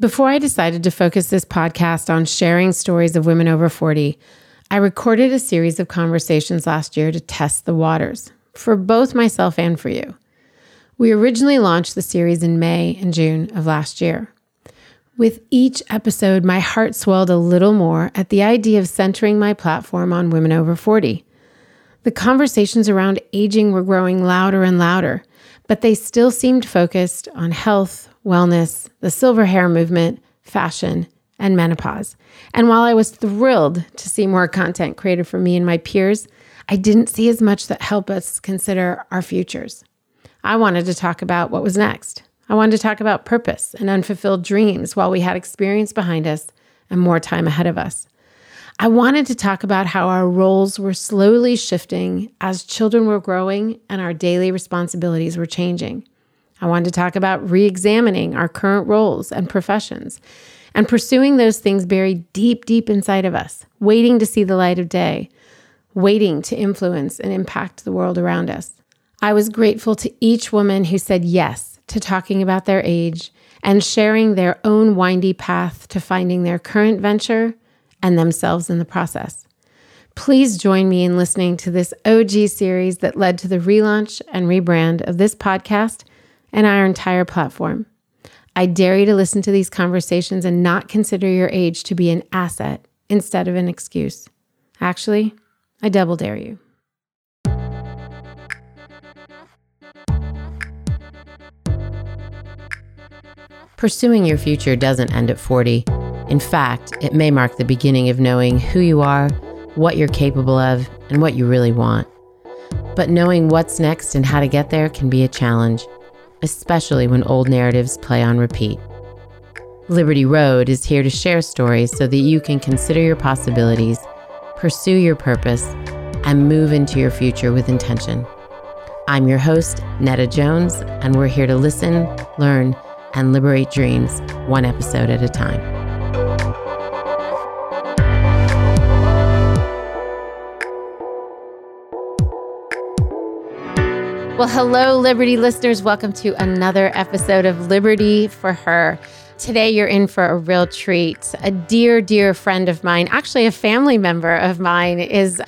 Before I decided to focus this podcast on sharing stories of women over 40, I recorded a series of conversations last year to test the waters for both myself and for you. We originally launched the series in May and June of last year. With each episode, my heart swelled a little more at the idea of centering my platform on women over 40. The conversations around aging were growing louder and louder, but they still seemed focused on health, wellness, the silver hair movement, fashion, and menopause. And while I was thrilled to see more content created for me and my peers, I didn't see as much that helped us consider our futures. I wanted to talk about what was next. I wanted to talk about purpose and unfulfilled dreams while we had experience behind us and more time ahead of us. I wanted to talk about how our roles were slowly shifting as children were growing and our daily responsibilities were changing. I wanted to talk about re examining our current roles and professions and pursuing those things buried deep, deep inside of us, waiting to see the light of day, waiting to influence and impact the world around us. I was grateful to each woman who said yes to talking about their age and sharing their own windy path to finding their current venture and themselves in the process. Please join me in listening to this OG series that led to the relaunch and rebrand of this podcast and our entire platform. I dare you to listen to these conversations and not consider your age to be an asset instead of an excuse. Actually, I double dare you. Pursuing your future doesn't end at 40. In fact, it may mark the beginning of knowing who you are, what you're capable of, and what you really want. But knowing what's next and how to get there can be a challenge, especially when old narratives play on repeat. Liberty Road is here to share stories so that you can consider your possibilities, pursue your purpose, and move into your future with intention. I'm your host, Netta Jones, and we're here to listen, learn, and liberate dreams one episode at a time. Well, hello, Liberty listeners. Welcome to another episode of Liberty for Her. Today, you're in for a real treat. A dear, dear friend of mine, actually, a family member of mine, is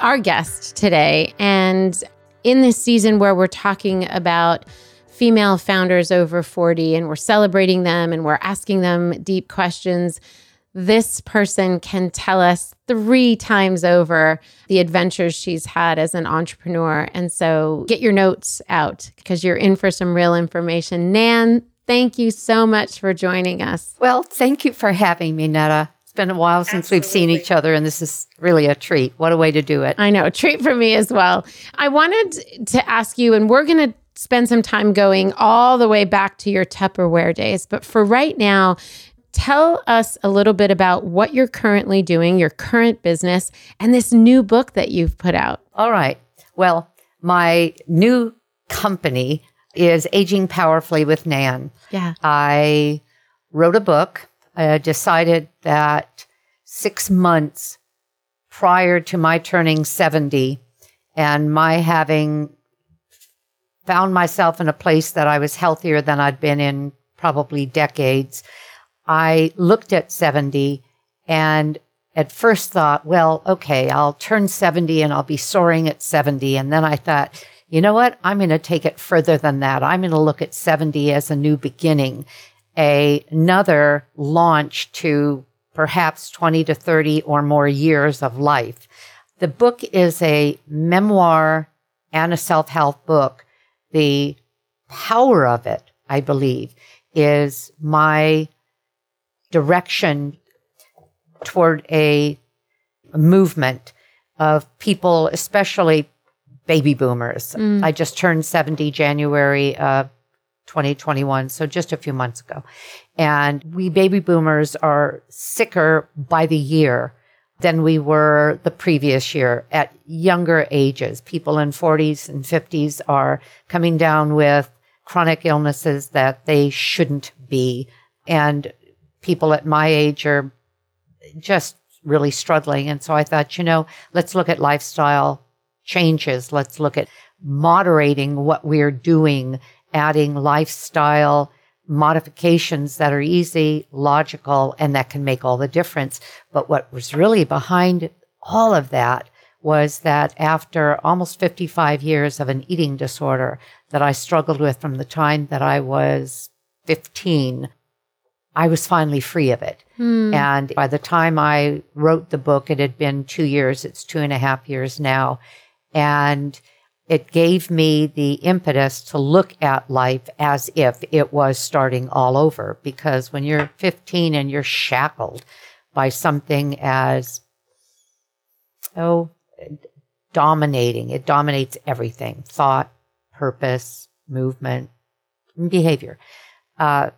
our guest today. And in this season where we're talking about female founders over 40 and we're celebrating them and we're asking them deep questions, this person can tell us three times over the adventures she's had as an entrepreneur. And so get your notes out because you're in for some real information. Nan, thank you so much for joining us. Well, thank you for having me, Netta. It's been a while since Absolutely. we've seen each other, and this is really a treat. What a way to do it. I know, a treat for me as well. I wanted to ask you, and we're going to spend some time going all the way back to your Tupperware days. But for right now, tell us a little bit about what you're currently doing, your current business, and this new book that you've put out. All right. Well, my new company is Aging Powerfully with Nan. Yeah. I wrote a book. I decided that six months prior to my turning 70 and my having found myself in a place that I was healthier than I'd been in probably decades. I looked at 70 and at first thought, well, okay, I'll turn 70 and I'll be soaring at 70. And then I thought, you know what? I'm going to take it further than that. I'm going to look at 70 as a new beginning, a, another launch to perhaps 20 to 30 or more years of life. The book is a memoir and a self help book the power of it, I believe, is my direction toward a movement of people, especially baby boomers. Mm. I just turned 70 January uh, 2021, so just a few months ago. And we baby boomers are sicker by the year than we were the previous year at younger ages. People in 40s and 50s are coming down with chronic illnesses that they shouldn't be. And people at my age are just really struggling. And so I thought, you know, let's look at lifestyle changes. Let's look at moderating what we're doing, adding lifestyle modifications that are easy, logical, and that can make all the difference. But what was really behind all of that was that after almost 55 years of an eating disorder that I struggled with from the time that I was 15, I was finally free of it. Hmm. And by the time I wrote the book, it had been two years. It's two and a half years now. And it gave me the impetus to look at life as if it was starting all over. Because when you're 15 and you're shackled by something as, oh, dominating, it dominates everything thought, purpose, movement, behavior. Uh,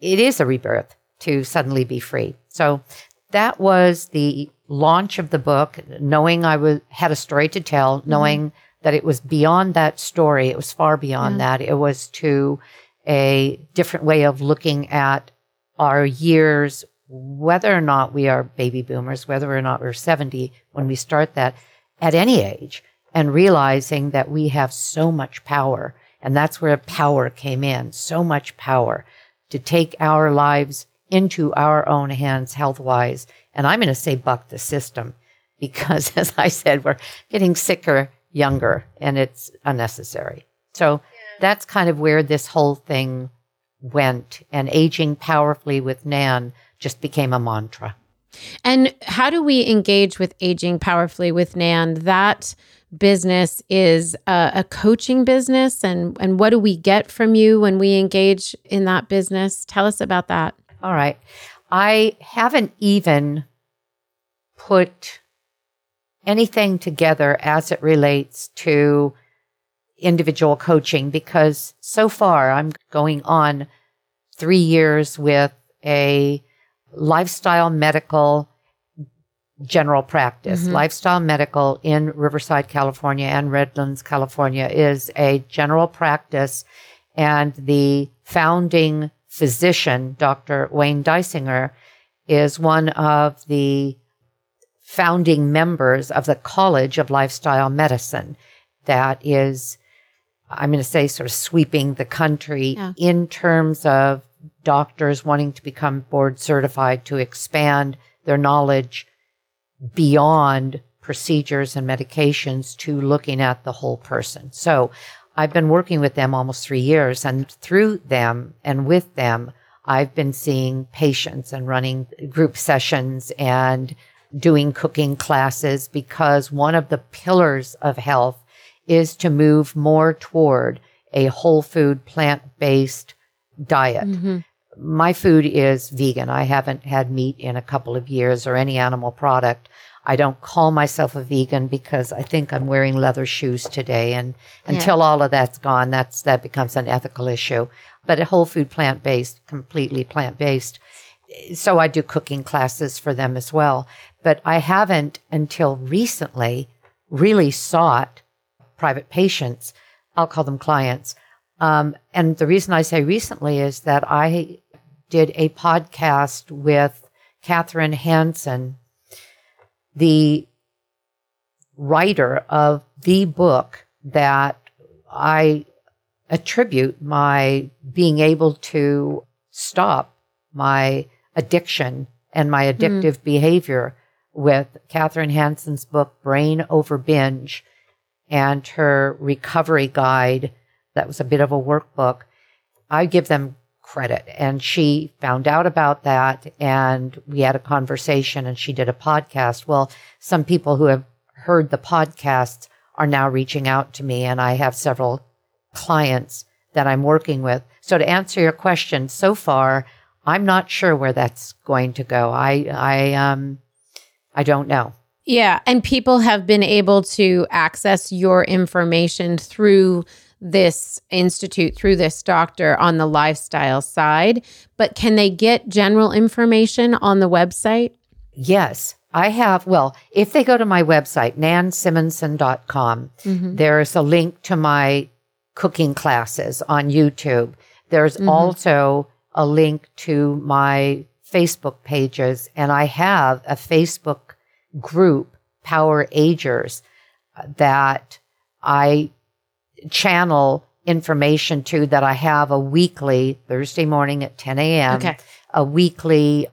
it is a rebirth to suddenly be free. So that was the launch of the book, knowing I was had a story to tell, mm-hmm. knowing that it was beyond that story. It was far beyond mm-hmm. that. It was to a different way of looking at our years, whether or not we are baby boomers, whether or not we're 70 when we start that at any age, and realizing that we have so much power. And that's where power came in so much power to take our lives into our own hands health wise. And I'm going to say buck the system because, as I said, we're getting sicker younger and it's unnecessary. So that's kind of where this whole thing went. And aging powerfully with Nan just became a mantra. And how do we engage with aging powerfully with Nan? That business is a, a, coaching business, and and what do we get from you when we engage in that business? Tell us about that. All right, I haven't even put anything together as it relates to individual coaching because so far I'm going on three years with a lifestyle medical general practice. Mhm. Lifestyle medical in Riverside, California and Redlands, California is a general practice. And the founding physician, Dr. Wayne Dysinger, is one of the founding members of the College of Lifestyle Medicine that is, I'm going to say, sort of sweeping the country Yeah. in terms of doctors wanting to become board certified to expand their knowledge beyond procedures and medications to looking at the whole person. So I've been working with them almost three years, and through them and with them, I've been seeing patients and running group sessions and doing cooking classes because one of the pillars of health is to move more toward a whole food, plant based diet. Mhm. My food is vegan. I haven't had meat in a couple of years or any animal product. I don't call myself a vegan because I think I'm wearing leather shoes today. And until all of that's gone, that's, that becomes an ethical issue. But a whole food plant based, completely plant based. So I do cooking classes for them as well. But I haven't until recently really sought private patients. I'll call them clients. Um, and the reason I say recently is that I did a podcast with Kathryn Hansen, the writer of the book that I attribute my being able to stop my addiction and my hmm. addictive behavior with Kathryn Hansen's book, Brain Over Binge, and her recovery guide. That was a bit of a workbook. I give them credit. And she found out about that and we had a conversation and she did a podcast. Well, some people who have heard the podcasts are now reaching out to me and I have several clients that I'm working with. So to answer your question, so far, I'm not sure where that's going to go. I, I, um, I don't know. Yeah. And people have been able to access your information through this institute, through this doctor on the lifestyle side. But can they get general information on the website? Yes, I have. Well, if they go to my website, nansimonson.com, mm-hmm. there's a link to my cooking classes on YouTube. There's mm-hmm. also a link to my Facebook pages, and I have a Facebook group, Power Agers, that I channel information to that I have a weekly Thursday morning at 10 a.m. Okay. A weekly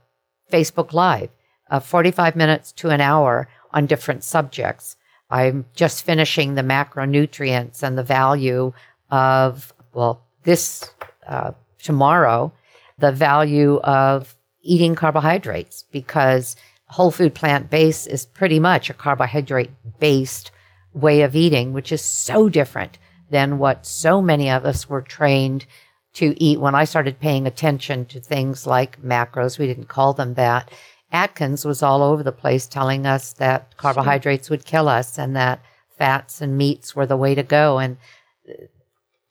Facebook Live, uh, 45 minutes to an hour on different subjects. I'm just finishing the macronutrients and the value of, well, this uh, tomorrow, the value of eating carbohydrates because whole food plant based is pretty much a carbohydrate based way of eating, which is so different than what so many of us were trained to eat when I started paying attention to things like macros. We didn't call them that. Atkins was all over the place telling us that carbohydrates would kill us and that fats and meats were the way to go. And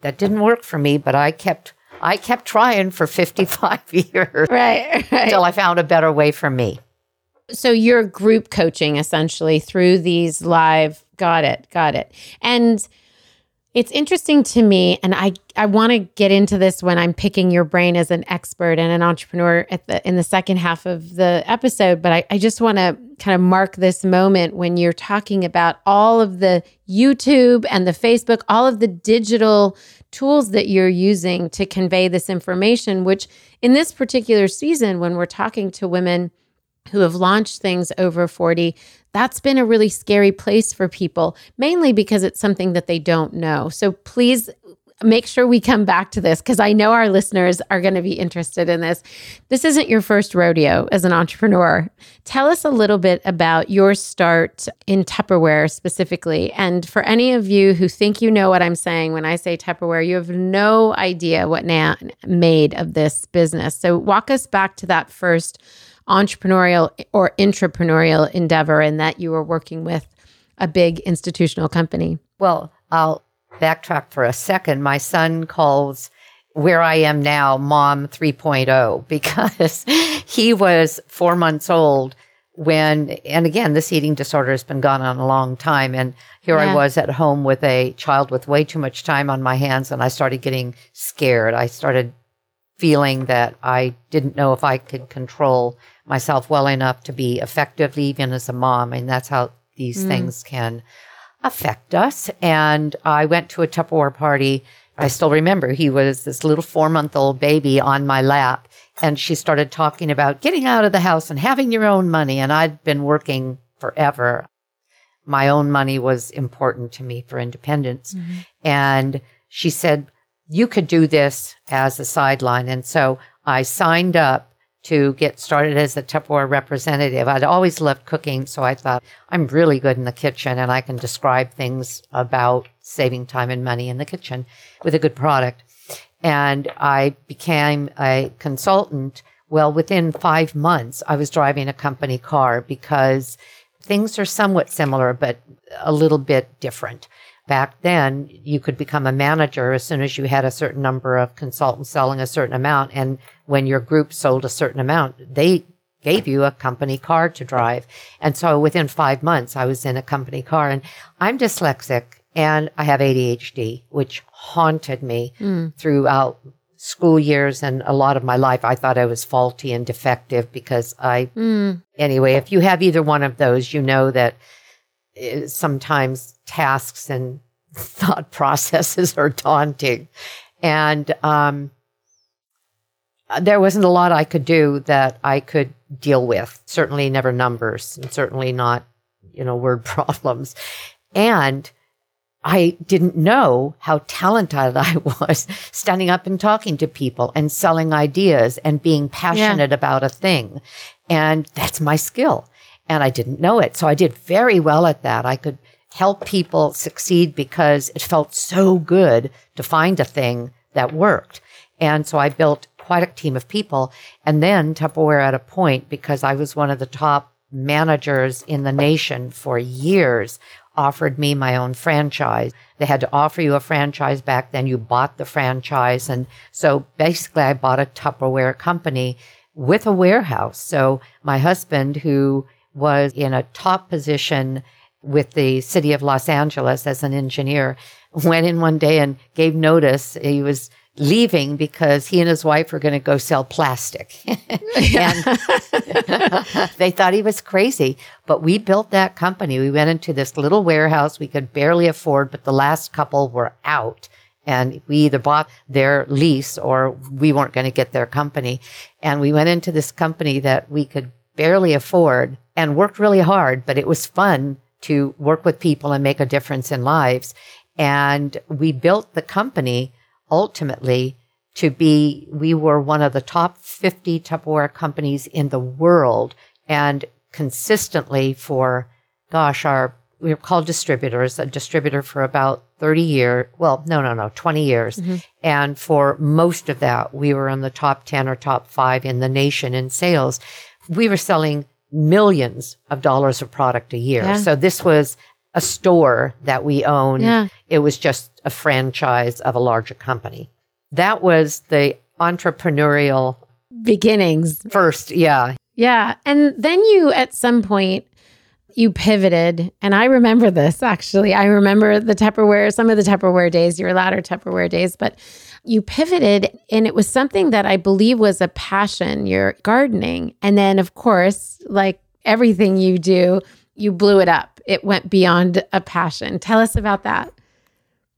that didn't work for me, but I kept I kept trying for 55 years Right. right. until I found a better way for me. so you're group coaching essentially through these live got it got it and it's interesting to me and i i want to get into this when i'm picking your brain as an expert and an entrepreneur at the in the second half of the episode but i, I just want to kind of mark this moment when you're talking about all of the youtube and the facebook all of the digital tools that you're using to convey this information which in this particular season when we're talking to women who have launched things over 40, that's been a really scary place for people, mainly because it's something that they don't know. So please make sure we come back to this because I know our listeners are going to be interested in this. This isn't your first rodeo as an entrepreneur. Tell us a little bit about your start in Tupperware specifically. And for any of you who think you know what I'm saying when I say Tupperware, you have no idea what Nan made of this business. So walk us back to that first entrepreneurial or intrapreneurial endeavor and that you were working with a big institutional company. Well, I'll backtrack for a second. My son calls where I am now mom 3.0 because he was four months old when, and again, this eating disorder has been gone on a long time. And here Yeah. I was at home with a child with way too much time on my hands, and I started getting scared. I started feeling that I didn't know if I could control myself well enough to be effective, even as a mom. And that's how these mm. things can affect us. And I went to a Tupperware party. I still remember he was this little four month old baby on my lap. And she started talking about getting out of the house and having your own money. And I'd been working forever. My own money was important to me for independence. Mm-hmm. And she said, You could do this as a sideline. And so I signed up to get started as a Tupperware representative. I'd always loved cooking, so I thought I'm really good in the kitchen and I can describe things about saving time and money in the kitchen with a good product. And I became a consultant. Well, within five months, I was driving a company car because things are somewhat similar, but a little bit different. Back then, you could become a manager as soon as you had a certain number of consultants selling a certain amount. And when your group sold a certain amount, they gave you a company car to drive. And so within five months, I was in a company car and I'm dyslexic and I have ADHD, which haunted me throughout school years and a lot of my life. I thought I was faulty and defective because I, anyway, if you have either one of those, you know that uh, sometimes tasks and thought processes are daunting. And um, there wasn't a lot I could do that I could deal with. Certainly never numbers, and certainly not, you know, word problems. And I didn't know how talented I was standing up and talking to people and selling ideas and being passionate about a thing. And that's my skill. And I didn't know it. So I did very well at that. I could help people succeed because it felt so good to find a thing that worked. And so I built quite a team of people. And then Tupperware at a point, because I was one of the top managers in the nation for years, offered me my own franchise. They had to offer you a franchise back then. You bought the franchise. And so basically I bought a Tupperware company with a warehouse. So my husband, who was in a top position with the city of Los Angeles as an engineer, went in one day and gave notice. He was leaving because he and his wife were going to go sell plastic. and they thought he was crazy. But we built that company. We went into this little warehouse we could barely afford, but the last couple were out And we either bought their lease or we weren't going to get their company. And we went into this company that we could barely afford and worked really hard, but it was fun to work with people and make a difference in lives. And we built the company ultimately to be, we were one of the top 50 Tupperware companies in the world and consistently for, gosh, our, we were called distributors, a distributor for about 30 years. Well, no, no, no, 20 years. Mm-hmm. And for most of that, we were in the top 10 or top five in the nation in sales. We were selling millions of dollars of product a year. Yeah. So this was a store that we owned. Yeah. It was just a franchise of a larger company. That was the entrepreneurial beginnings. First, yeah. Yeah. And then you, at some point, you pivoted. And I remember this actually. I remember the Tupperware, some of the Tupperware days, your latter Tupperware days, but you pivoted and it was something that I believe was a passion, your gardening. And then, of course, like everything you do, you blew it up. It went beyond a passion. Tell us about that.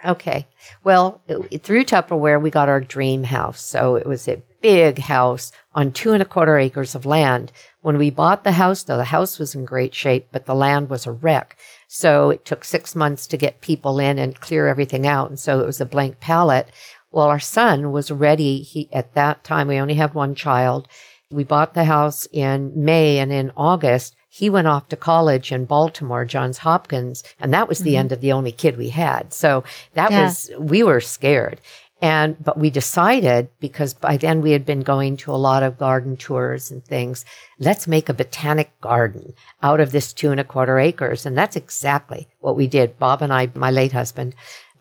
Okay. Well, through Tupperware, we got our dream house. So it was a big house on two and a quarter acres of land. When we bought the house, though, the house was in great shape, but the land was a wreck. So it took six months to get people in and clear everything out. And so it was a blank palette. Well, our son was ready. He, at that time, we only had one child. We bought the house in May and in August, he went off to college in Baltimore, Johns Hopkins, and that was the mm-hmm. end of the only kid we had. So that yeah. was, we were scared. And, but we decided because by then we had been going to a lot of garden tours and things, let's make a botanic garden out of this two and a quarter acres. And that's exactly what we did. Bob and I, my late husband,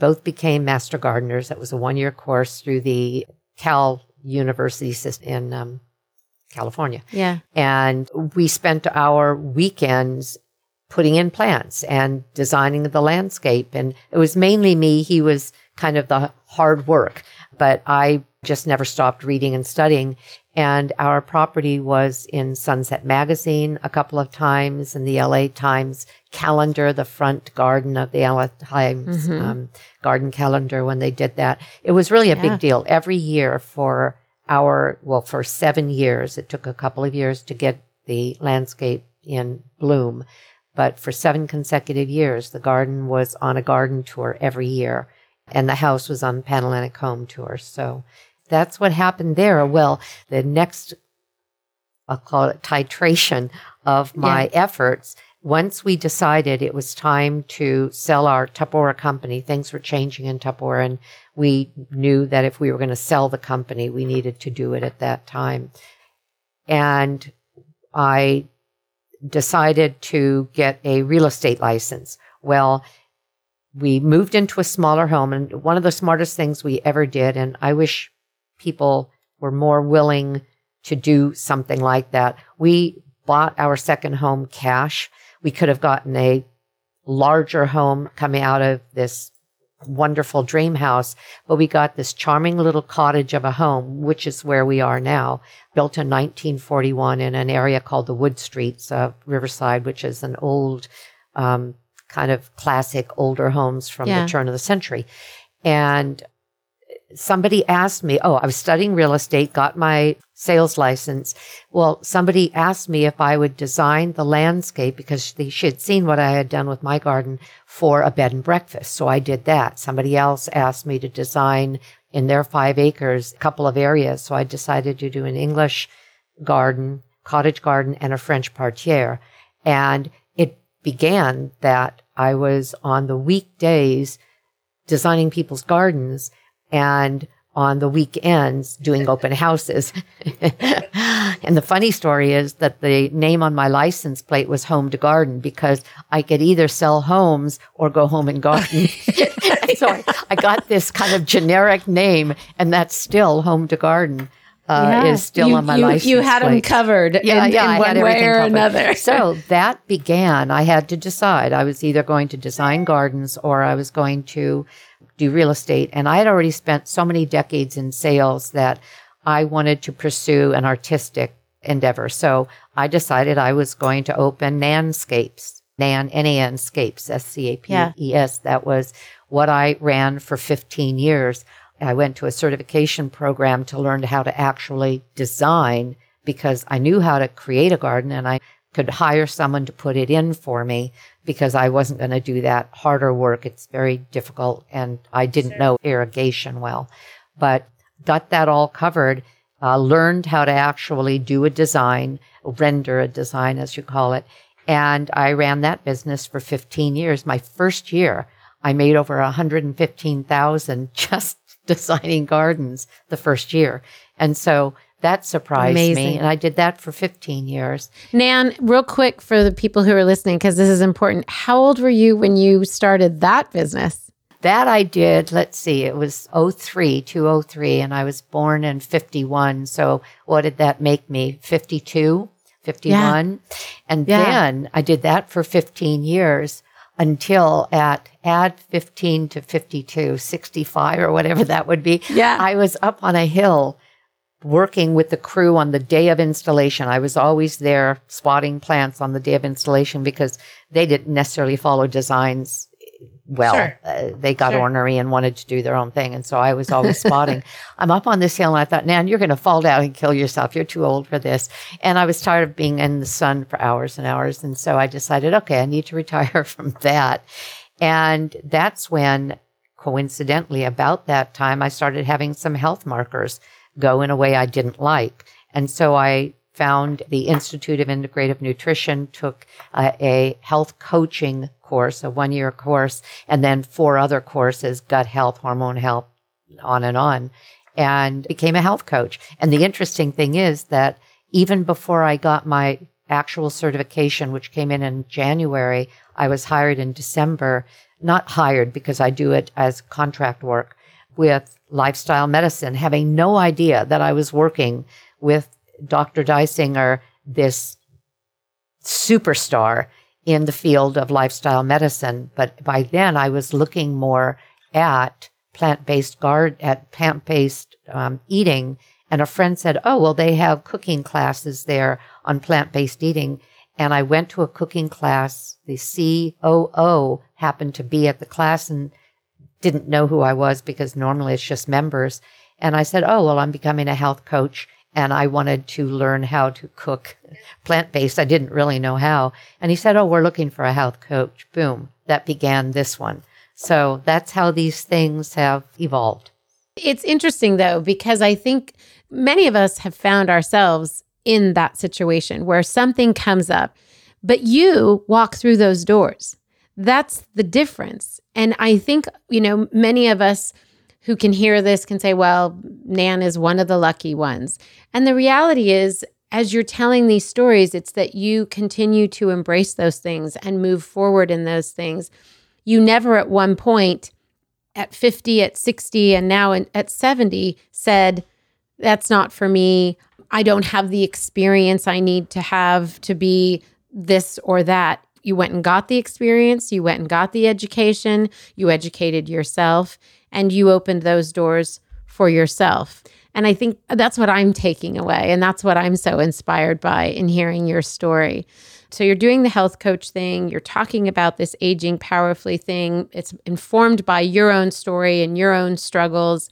both became master gardeners. That was a one year course through the Cal University system in um, California. Yeah. And we spent our weekends putting in plants and designing the landscape. And it was mainly me. He was kind of the hard work, but I just never stopped reading and studying. And our property was in Sunset Magazine a couple of times in the LA Times calendar, the front garden of the LA Times mm-hmm. um, garden calendar when they did that. It was really a yeah. big deal every year for our, well, for seven years. It took a couple of years to get the landscape in bloom. But for seven consecutive years, the garden was on a garden tour every year and the house was on Panhellenic home tour. So that's what happened there. Well, the next, I'll call it titration of my yeah. efforts. Once we decided it was time to sell our Tupperware company, things were changing in Tupperware and we knew that if we were going to sell the company, we needed to do it at that time. And I decided to get a real estate license. Well, we moved into a smaller home and one of the smartest things we ever did, and I wish people were more willing to do something like that. We bought our second home cash. We could have gotten a larger home coming out of this wonderful dream house, but we got this charming little cottage of a home, which is where we are now, built in 1941 in an area called the Wood Streets of Riverside, which is an old, um, kind of classic older homes from yeah. the turn of the century. And somebody asked me, oh, I was studying real estate, got my sales license. Well, somebody asked me if I would design the landscape because she, had seen what I had done with my garden for a bed and breakfast. So I did that. Somebody else asked me to design in their five acres, a couple of areas. So I decided to do an English garden, cottage garden, and a French parterre. And it began that I was on the weekdays designing people's gardens and on the weekends doing open houses. and the funny story is that the name on my license plate was home to garden because I could either sell homes or go home and garden. so I, I, got this kind of generic name and that's still home to garden. Uh, yeah. is still you, on my you, license. You had plate. them covered yeah, in, yeah, in one way or covered. another. so that began. I had to decide. I was either going to design gardens or I was going to do real estate. And I had already spent so many decades in sales that I wanted to pursue an artistic endeavor. So I decided I was going to open Nanscapes Nan, N-A-N, Scapes, S-C-A-P-E-S. That was what I ran for 15 years. I went to a certification program to learn how to actually design because I knew how to create a garden and I could hire someone to put it in for me because I wasn't going to do that harder work. It's very difficult and I didn't know irrigation well, but got that all covered. Uh, learned how to actually do a design, render a design, as you call it. And I ran that business for 15 years. My first year, I made over 115,000 just designing gardens the first year. And so that surprised Amazing. me. And I did that for 15 years. Nan, real quick for the people who are listening, because this is important. How old were you when you started that business? That I did, let's see, it was 03, 203, and I was born in 51. So what did that make me? 52, 51? Yeah. And yeah. then I did that for 15 years until at add 15 to 52, 65 or whatever that would be. Yeah. I was up on a hill working with the crew on the day of installation. I was always there spotting plants on the day of installation because they didn't necessarily follow designs well. Sure. Uh, they got sure. ornery and wanted to do their own thing. And so I was always spotting. I'm up on this hill and I thought, Nan, you're going to fall down and kill yourself. You're too old for this. And I was tired of being in the sun for hours and hours. And so I decided, okay, I need to retire from that. And that's when coincidentally about that time, I started having some health markers go in a way I didn't like. And so I found the Institute of Integrative Nutrition, took uh, a health coaching course, a one year course, and then four other courses, gut health, hormone health, on and on, and became a health coach. And the interesting thing is that even before I got my actual certification, which came in in January, I was hired in December, not hired because I do it as contract work with lifestyle medicine, having no idea that I was working with Dr. Dysinger, this superstar in the field of lifestyle medicine. But by then I was looking more at plant-based guard at plant-based um, eating. And a friend said, Oh, well, they have cooking classes there on plant-based eating. And I went to a cooking class. The COO happened to be at the class and didn't know who I was because normally it's just members. And I said, Oh, well, I'm becoming a health coach and I wanted to learn how to cook plant based. I didn't really know how. And he said, Oh, we're looking for a health coach. Boom. That began this one. So that's how these things have evolved. It's interesting though, because I think many of us have found ourselves in that situation where something comes up, but you walk through those doors. That's the difference. And I think, you know, many of us who can hear this can say, well, Nan is one of the lucky ones. And the reality is, as you're telling these stories, it's that you continue to embrace those things and move forward in those things. You never at one point, at 50, at 60, and now at 70, said, that's not for me. I don't have the experience I need to have to be this or that. You went and got the experience, you went and got the education, you educated yourself, and you opened those doors for yourself. And I think that's what I'm taking away. And that's what I'm so inspired by in hearing your story. So you're doing the health coach thing, you're talking about this aging powerfully thing. It's informed by your own story and your own struggles.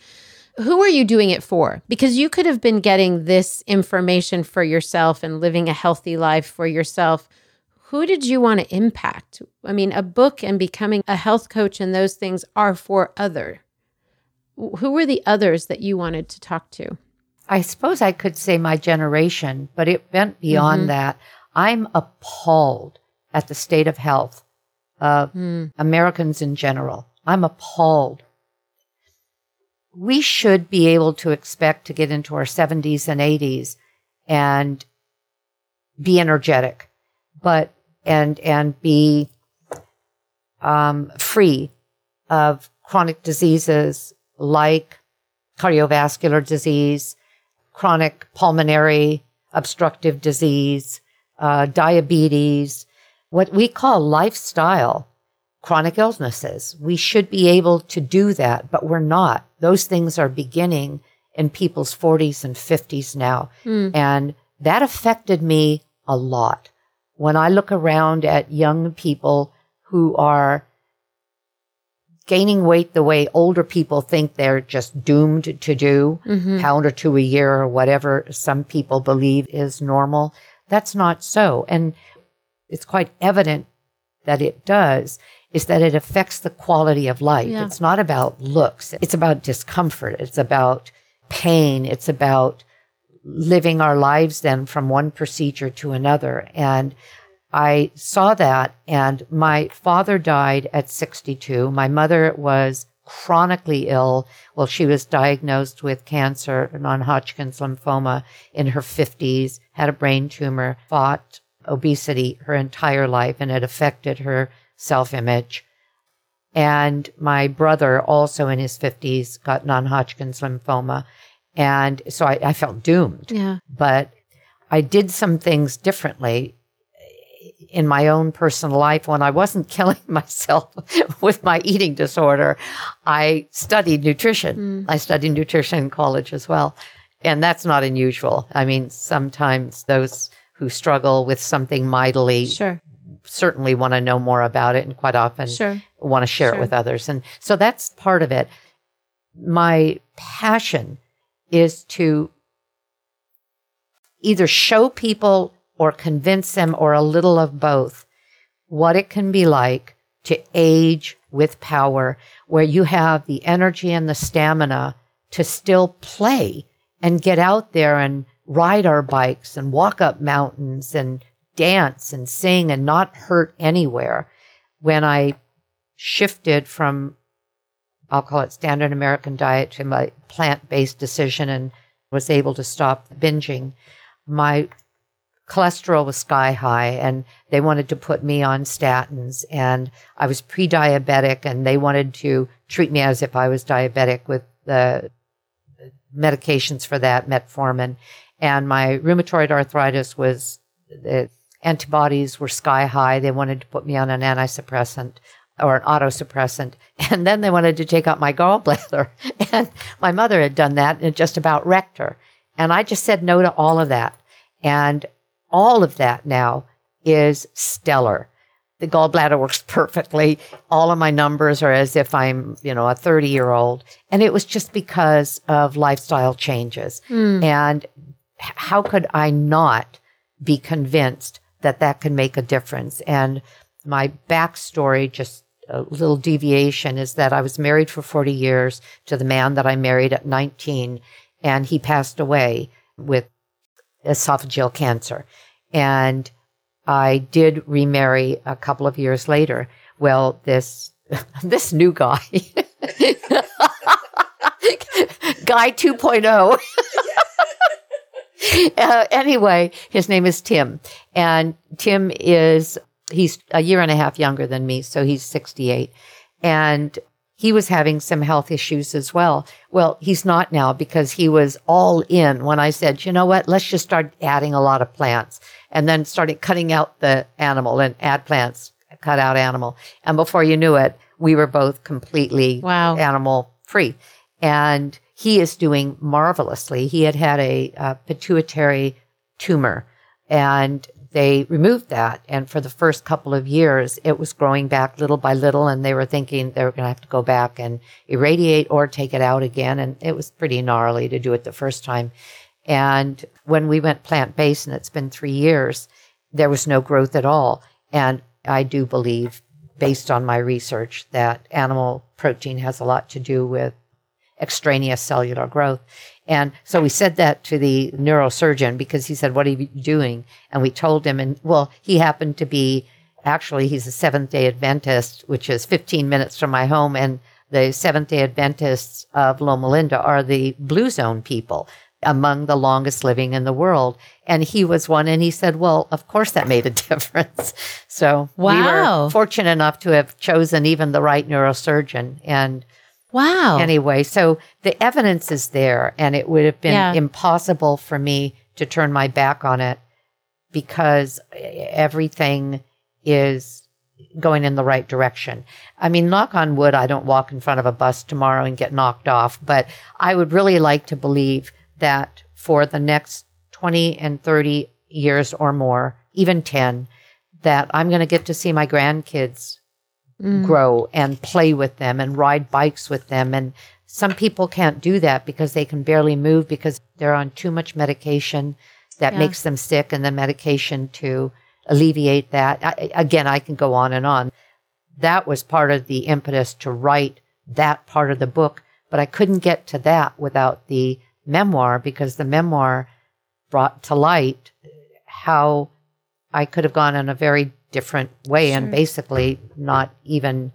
Who are you doing it for? Because you could have been getting this information for yourself and living a healthy life for yourself who did you want to impact? I mean, a book and becoming a health coach and those things are for other. Who were the others that you wanted to talk to? I suppose I could say my generation, but it went beyond mm-hmm. that. I'm appalled at the state of health of mm. Americans in general. I'm appalled. We should be able to expect to get into our 70s and 80s and be energetic. But and and be um, free of chronic diseases like cardiovascular disease, chronic pulmonary obstructive disease, uh, diabetes, what we call lifestyle chronic illnesses. We should be able to do that, but we're not. Those things are beginning in people's 40s and 50s now. Mm. And that affected me a lot when I look around at young people who are gaining weight the way older people think they're just doomed to do, Mm-hmm. pound or two a year or whatever some people believe is normal. That's not so. And it's quite evident that it does is that it affects the quality of life. Yeah. It's not about looks. It's about discomfort. It's about pain. It's about living our lives then from one procedure to another. And I saw that and my father died at 62. My mother was chronically ill. Well, she was diagnosed with cancer, non-Hodgkin's lymphoma in her 50s, had a brain tumor, fought obesity her entire life and it affected her self-image. And my brother, also in his 50s, got non-Hodgkin's lymphoma. And so I, I felt doomed Yeah. but I did some things differently in my own personal life when I wasn't killing myself with my eating disorder. I studied nutrition. Mm. I studied nutrition in college as well. And that's not unusual. I mean, sometimes those who struggle with something mightily Sure. certainly want to know more about it and quite often Sure. want to share Sure. it with others. And so that's part of it. My passion is to either show people or convince them or a little of both what it can be like to age with power, where you have the energy and the stamina to still play and get out there and ride our bikes and walk up mountains and dance and sing and not hurt anywhere. When I shifted from, I'll call it standard American diet to my plant based decision and was able to stop binging, my cholesterol was sky high and they wanted to put me on statins and I was pre-diabetic and they wanted to treat me as if I was diabetic with the medications for that, metformin. And my rheumatoid arthritis was, the antibodies were sky high. They wanted to put me on an antisuppressant or an autosuppressant. And then they wanted to take out my gallbladder. And my mother had done that and it just about wrecked her. And I just said no to all of that. And all of that now is stellar. The gallbladder works perfectly. All of my numbers are as if I'm, you know, a 30 year old. And it was just because of lifestyle changes. Hmm. And how could I not be convinced that that can make a difference? And my backstory, just a little deviation, is that I was married for 40 years to the man that I married at 19, and he passed away with esophageal cancer. And I did remarry a couple of years later. Well, this this new guy, guy 2.0. uh, anyway, his name is Tim, and Tim is he's a year and a half younger than me, so he's 68, and he was having some health issues as well. Well, he's not now because he was all in when I said, you know what, let's just start adding a lot of plants, and then started cutting out the animal and add plants, cut out animal, and before you knew it, we were both completely Wow. animal free. And he is doing marvelously. He had had a, uh pituitary tumor and they removed that. And for the first couple of years, it was growing back little by little. And they were thinking they were going to have to go back and irradiate or take it out again. And it was pretty gnarly to do it the first time. And when we went plant based, and it's been three years, there was no growth at all. And I do believe, based on my research, that animal protein has a lot to do with extraneous cellular growth. And so we said that to the neurosurgeon because he said, What are you doing? And we told him, and well, he happened to be actually, he's a Seventh day Adventist, which is 15 minutes from my home. And the Seventh day Adventists of Loma Linda are the Blue Zone people among the longest living in the world. And he was one. And he said, Well, of course that made a difference. So we were fortunate enough to have chosen even the right neurosurgeon. And Wow. anyway, so the evidence is there, and it would have been Yeah. impossible for me to turn my back on it because everything is going in the right direction. I mean, knock on wood, I don't walk in front of a bus tomorrow and get knocked off, but I would really like to believe that for the next 20 and 30 years or more, even 10, that I'm going to get to see my grandkids Mm. grow and play with them and ride bikes with them. And some people can't do that because they can barely move because they're on too much medication that Yeah. makes them sick and the medication to alleviate that. I, again, I can go on and on. That was part of the impetus to write that part of the book, but I couldn't get to that without the memoir because the memoir brought to light how I could have gone in a very different way and basically not even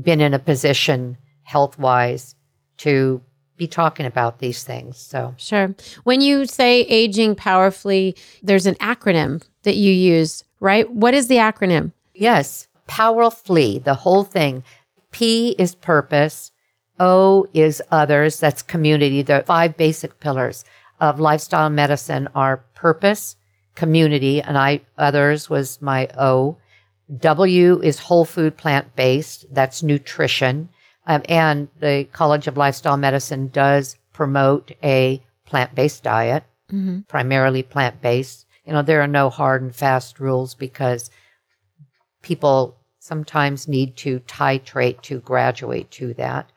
been in a position health wise to be talking about these things. So, Sure. When you say aging powerfully, there's an acronym that you use, right? What is the acronym? yes, powerfully, the whole thing. P is purpose, O is others, that's community. The five basic pillars of lifestyle medicine are purpose, community, and I others was my O. W is whole food plant based, that's nutrition. Um, and the College of Lifestyle Medicine does promote a plant based diet, primarily plant based. You know, there are no hard and fast rules because people sometimes need to titrate to graduate to that.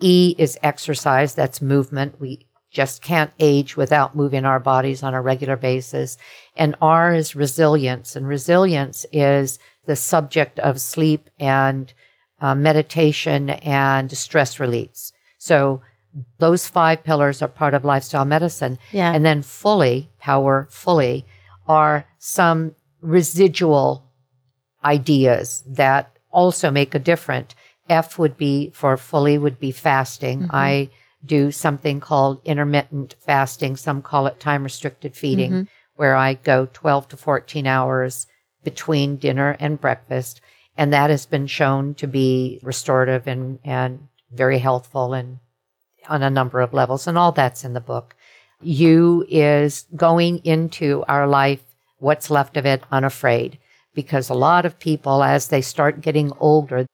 E is exercise, that's movement. We just can't age without moving our bodies on a regular basis. And R is resilience, and resilience is the subject of sleep and uh, meditation and stress release. So those five pillars are part of lifestyle medicine. Yeah. And then fully, power fully, are some residual ideas that also make a difference. F would be for fully would be fasting. I do something called intermittent fasting. Some call it time restricted feeding, mm-hmm. where I go 12 to 14 hours between dinner and breakfast. And that has been shown to be restorative and, and very healthful and on a number of levels. And all that's in the book. You is going into our life, what's left of it, unafraid. Because a lot of people, as they start getting older,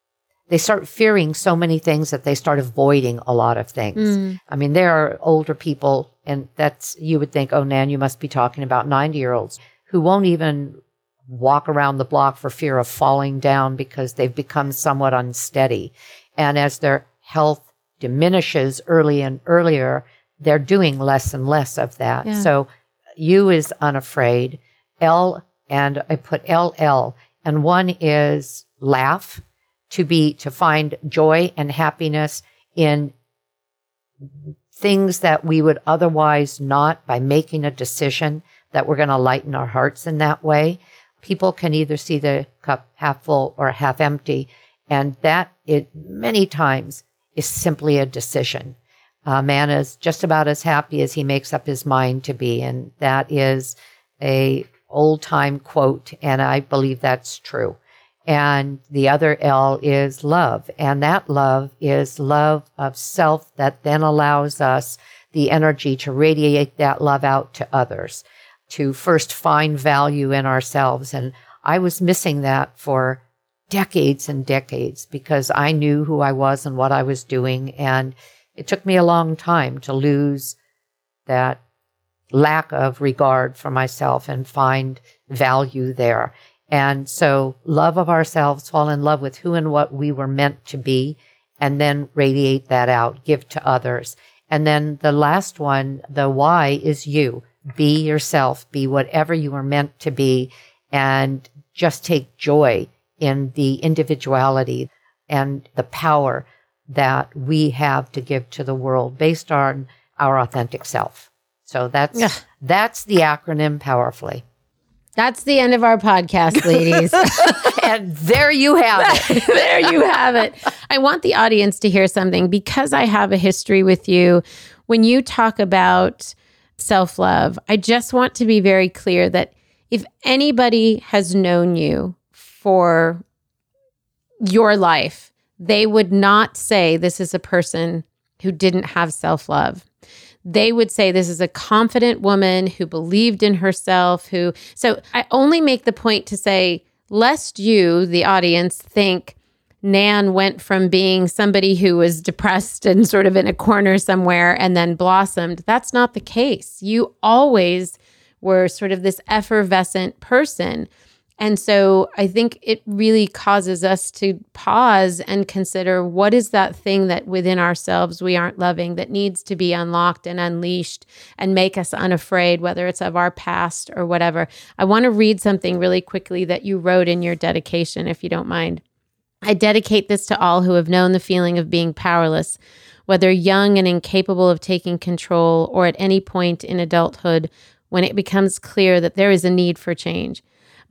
they start fearing so many things that they start avoiding a lot of things. Mm. I mean, there are older people, and that's, you would think, oh, Nan, you must be talking about 90 year olds who won't even walk around the block for fear of falling down because they've become somewhat unsteady. And as their health diminishes early and earlier, they're doing less and less of that. Yeah. So U is unafraid. L and I put LL and one is laugh to be to find joy and happiness in things that we would otherwise not by making a decision that we're going to lighten our hearts in that way. People can either see the cup half full or half empty. And that it many times is simply a decision. A man is just about as happy as he makes up his mind to be. And that is a old time quote. And I believe that's true. And the other L is love. And that love is love of self that then allows us the energy to radiate that love out to others, to first find value in ourselves. And I was missing that for decades and decades because I knew who I was and what I was doing. And it took me a long time to lose that lack of regard for myself and find value there. And so, love of ourselves, fall in love with who and what we were meant to be, and then radiate that out, give to others. And then the last one, the why is you. Be yourself, be whatever you were meant to be, and just take joy in the individuality and the power that we have to give to the world based on our authentic self. So that's Yeah. that's the acronym powerfully. That's the end of our podcast, ladies. And there you have it. there you have it. I want the audience to hear something because I have a history with you. When you talk about self love, I just want to be very clear that if anybody has known you for your life, they would not say this is a person who didn't have self love. They would say this is a confident woman who believed in herself, who. So I only make the point to say, lest you, the audience, think Nan went from being somebody who was depressed and sort of in a corner somewhere and then blossomed. That's not the case. You always were sort of this effervescent person. And so I think it really causes us to pause and consider what is that thing that within ourselves we aren't loving that needs to be unlocked and unleashed and make us unafraid, whether it's of our past or whatever. I want to read something really quickly that you wrote in your dedication, if you don't mind. I dedicate this to all who have known the feeling of being powerless, whether young and incapable of taking control or at any point in adulthood when it becomes clear that there is a need for change.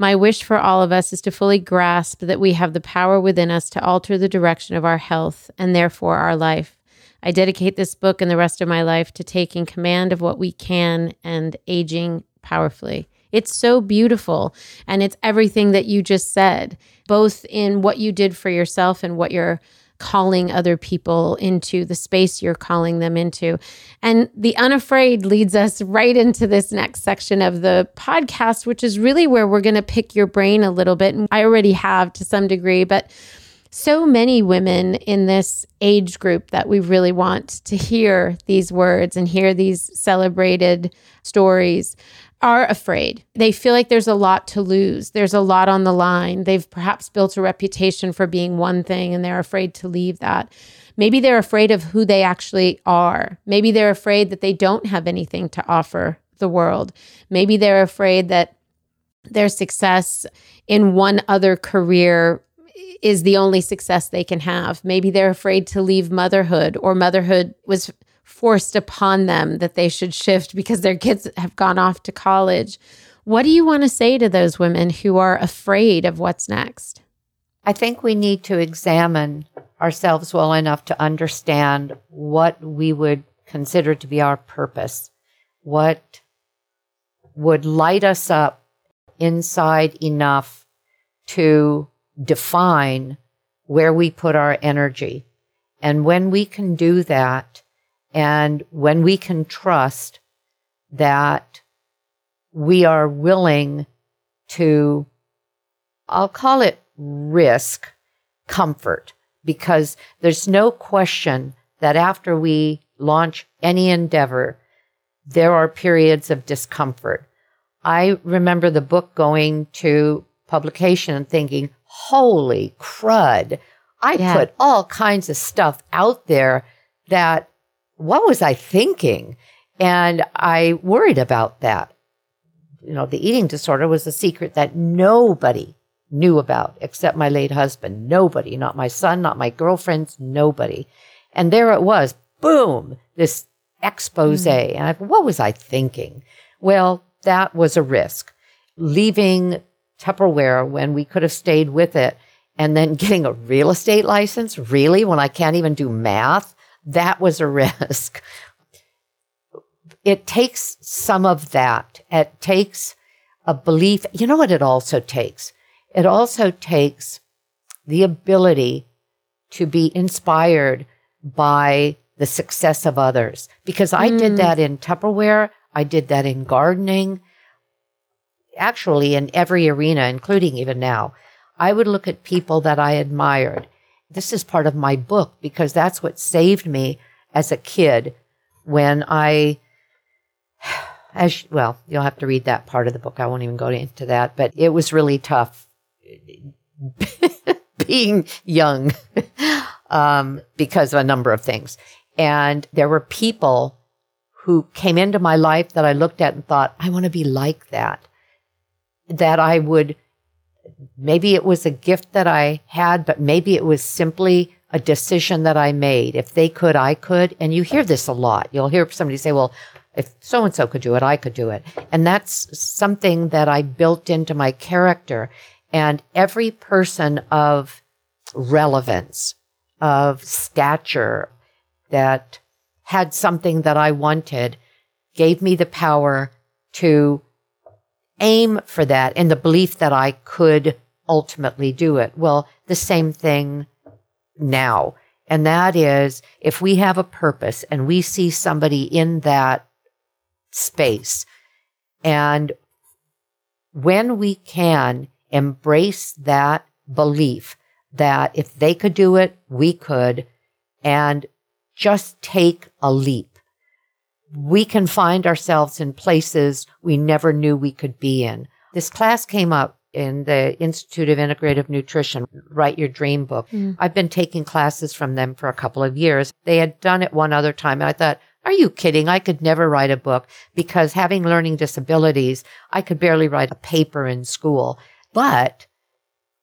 My wish for all of us is to fully grasp that we have the power within us to alter the direction of our health and therefore our life. I dedicate this book and the rest of my life to taking command of what we can and aging powerfully. It's so beautiful. And it's everything that you just said, both in what you did for yourself and what you're calling other people into, the space you're calling them into. And the unafraid leads us right into this next section of the podcast, which is really where we're going to pick your brain a little bit. And I already have to some degree, but so many women in this age group that we really want to hear these words and hear these celebrated stories are afraid. They feel like there's a lot to lose. There's a lot on the line. They've perhaps built a reputation for being one thing and they're afraid to leave that. Maybe they're afraid of who they actually are. Maybe they're afraid that they don't have anything to offer the world. Maybe they're afraid that their success in one other career is the only success they can have. Maybe they're afraid to leave motherhood or motherhood was forced upon them that they should shift because their kids have gone off to college. What do you want to say to those women who are afraid of what's next? I think we need to examine ourselves well enough to understand what we would consider to be our purpose, what would light us up inside enough to define where we put our energy. And when we can do that, and when we can trust that we are willing to, I'll call it risk comfort, because there's no question that after we launch any endeavor, there are periods of discomfort. I remember the book going to publication and thinking, holy crud, I yeah. put all kinds of stuff out there that what was I thinking? And I worried about that. You know, the eating disorder was a secret that nobody knew about except my late husband. Nobody, not my son, not my girlfriends, nobody. And there it was, boom, this expose. Mm. And I, what was I thinking? Well, that was a risk. Leaving Tupperware when we could have stayed with it and then getting a real estate license, really, when I can't even do math that was a risk. It takes some of that. It takes a belief. You know what it also takes? It also takes the ability to be inspired by the success of others. Because I mm. did that in Tupperware. I did that in gardening. Actually, in every arena, including even now, I would look at people that I admired this is part of my book because that's what saved me as a kid when I, as well, you'll have to read that part of the book. I won't even go into that, but it was really tough being young um, because of a number of things. And there were people who came into my life that I looked at and thought, I want to be like that. That I would maybe it was a gift that I had, but maybe it was simply a decision that I made. If they could, I could. And you hear this a lot. You'll hear somebody say, well, if so and so could do it, I could do it. And that's something that I built into my character. And every person of relevance, of stature, that had something that I wanted gave me the power to aim for that in the belief that I could ultimately do it. Well, the same thing now. And that is if we have a purpose and we see somebody in that space and when we can embrace that belief that if they could do it, we could, and just take a leap we can find ourselves in places we never knew we could be in. This class came up in the Institute of Integrative Nutrition, Write Your Dream Book. Mm. I've been taking classes from them for a couple of years. They had done it one other time. And I thought, are you kidding? I could never write a book because having learning disabilities, I could barely write a paper in school. But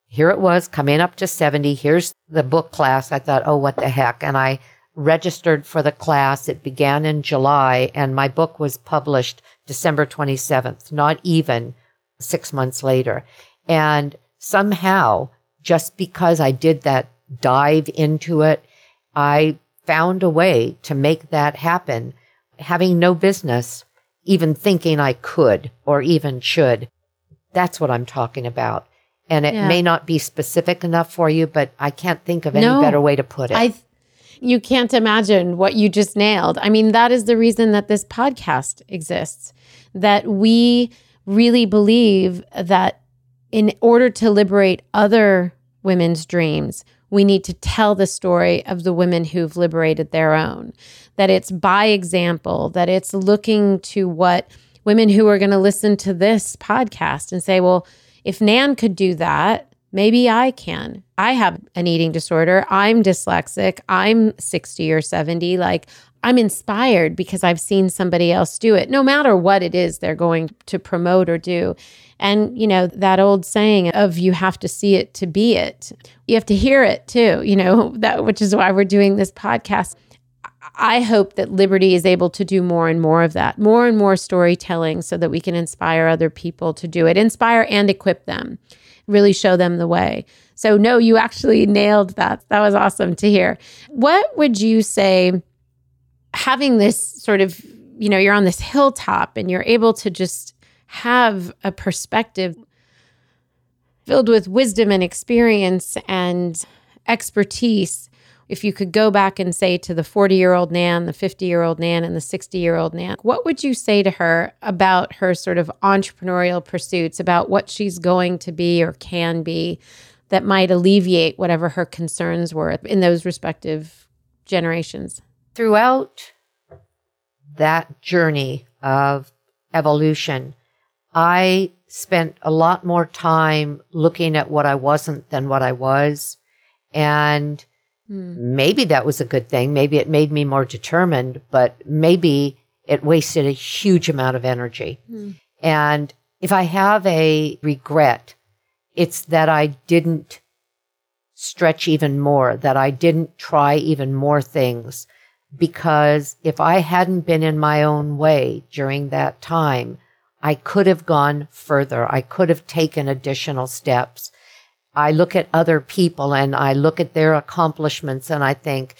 here it was coming up to 70. Here's the book class. I thought, oh, what the heck? And I registered for the class. It began in July and my book was published December 27th, not even six months later. And somehow, just because I did that dive into it, I found a way to make that happen, having no business even thinking I could or even should. That's what I'm talking about. And it Yeah. may not be specific enough for you, but I can't think of any No. better way to put it. I you can't imagine what you just nailed. I mean, that is the reason that this podcast exists. That we really believe that in order to liberate other women's dreams, we need to tell the story of the women who've liberated their own. That it's by example, that it's looking to what women who are going to listen to this podcast and say, well, if Nan could do that, maybe I can. I have an eating disorder. I'm dyslexic. I'm 60 or 70. Like, I'm inspired because I've seen somebody else do it, no matter what it is they're going to promote or do. And, you know, that old saying of you have to see it to be it. You have to hear it too, you know, that which is why we're doing this podcast. I hope that Liberty is able to do more and more of that, more and more storytelling so that we can inspire other people to do it, inspire and equip them, really show them the way. So, no, you actually nailed that. That was awesome to hear. What would you say, having this sort of, you know, you're on this hilltop and you're able to just have a perspective filled with wisdom and experience and expertise if you could go back and say to the 40 year old Nan, the 50 year old Nan, and the 60 year old Nan, what would you say to her about her sort of entrepreneurial pursuits, about what she's going to be or can be that might alleviate whatever her concerns were in those respective generations? Throughout that journey of evolution, I spent a lot more time looking at what I wasn't than what I was. And Hmm. maybe that was a good thing. Maybe it made me more determined, but maybe it wasted a huge amount of energy. Hmm. And if I have a regret, it's that I didn't stretch even more, that I didn't try even more things. Because if I hadn't been in my own way during that time, I could have gone further. I could have taken additional steps. I look at other people and I look at their accomplishments and I think,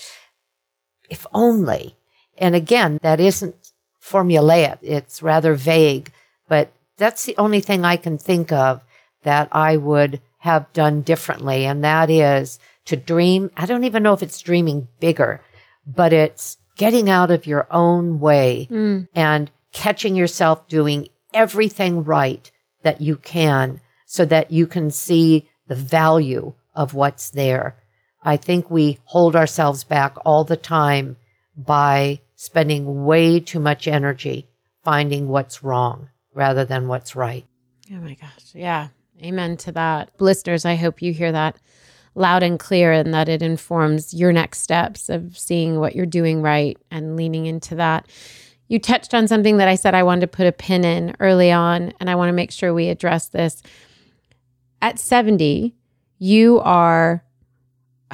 if only. And again, that isn't formulaic. It's rather vague, but that's the only thing I can think of that I would have done differently. And that is to dream. I don't even know if it's dreaming bigger, but it's getting out of your own way mm. and catching yourself doing everything right that you can so that you can see the value of what's there. I think we hold ourselves back all the time by spending way too much energy finding what's wrong rather than what's right. Oh my gosh. Yeah. Amen to that. Listeners, I hope you hear that loud and clear and that it informs your next steps of seeing what you're doing right and leaning into that. You touched on something that I said I wanted to put a pin in early on, and I want to make sure we address this. At 70, you are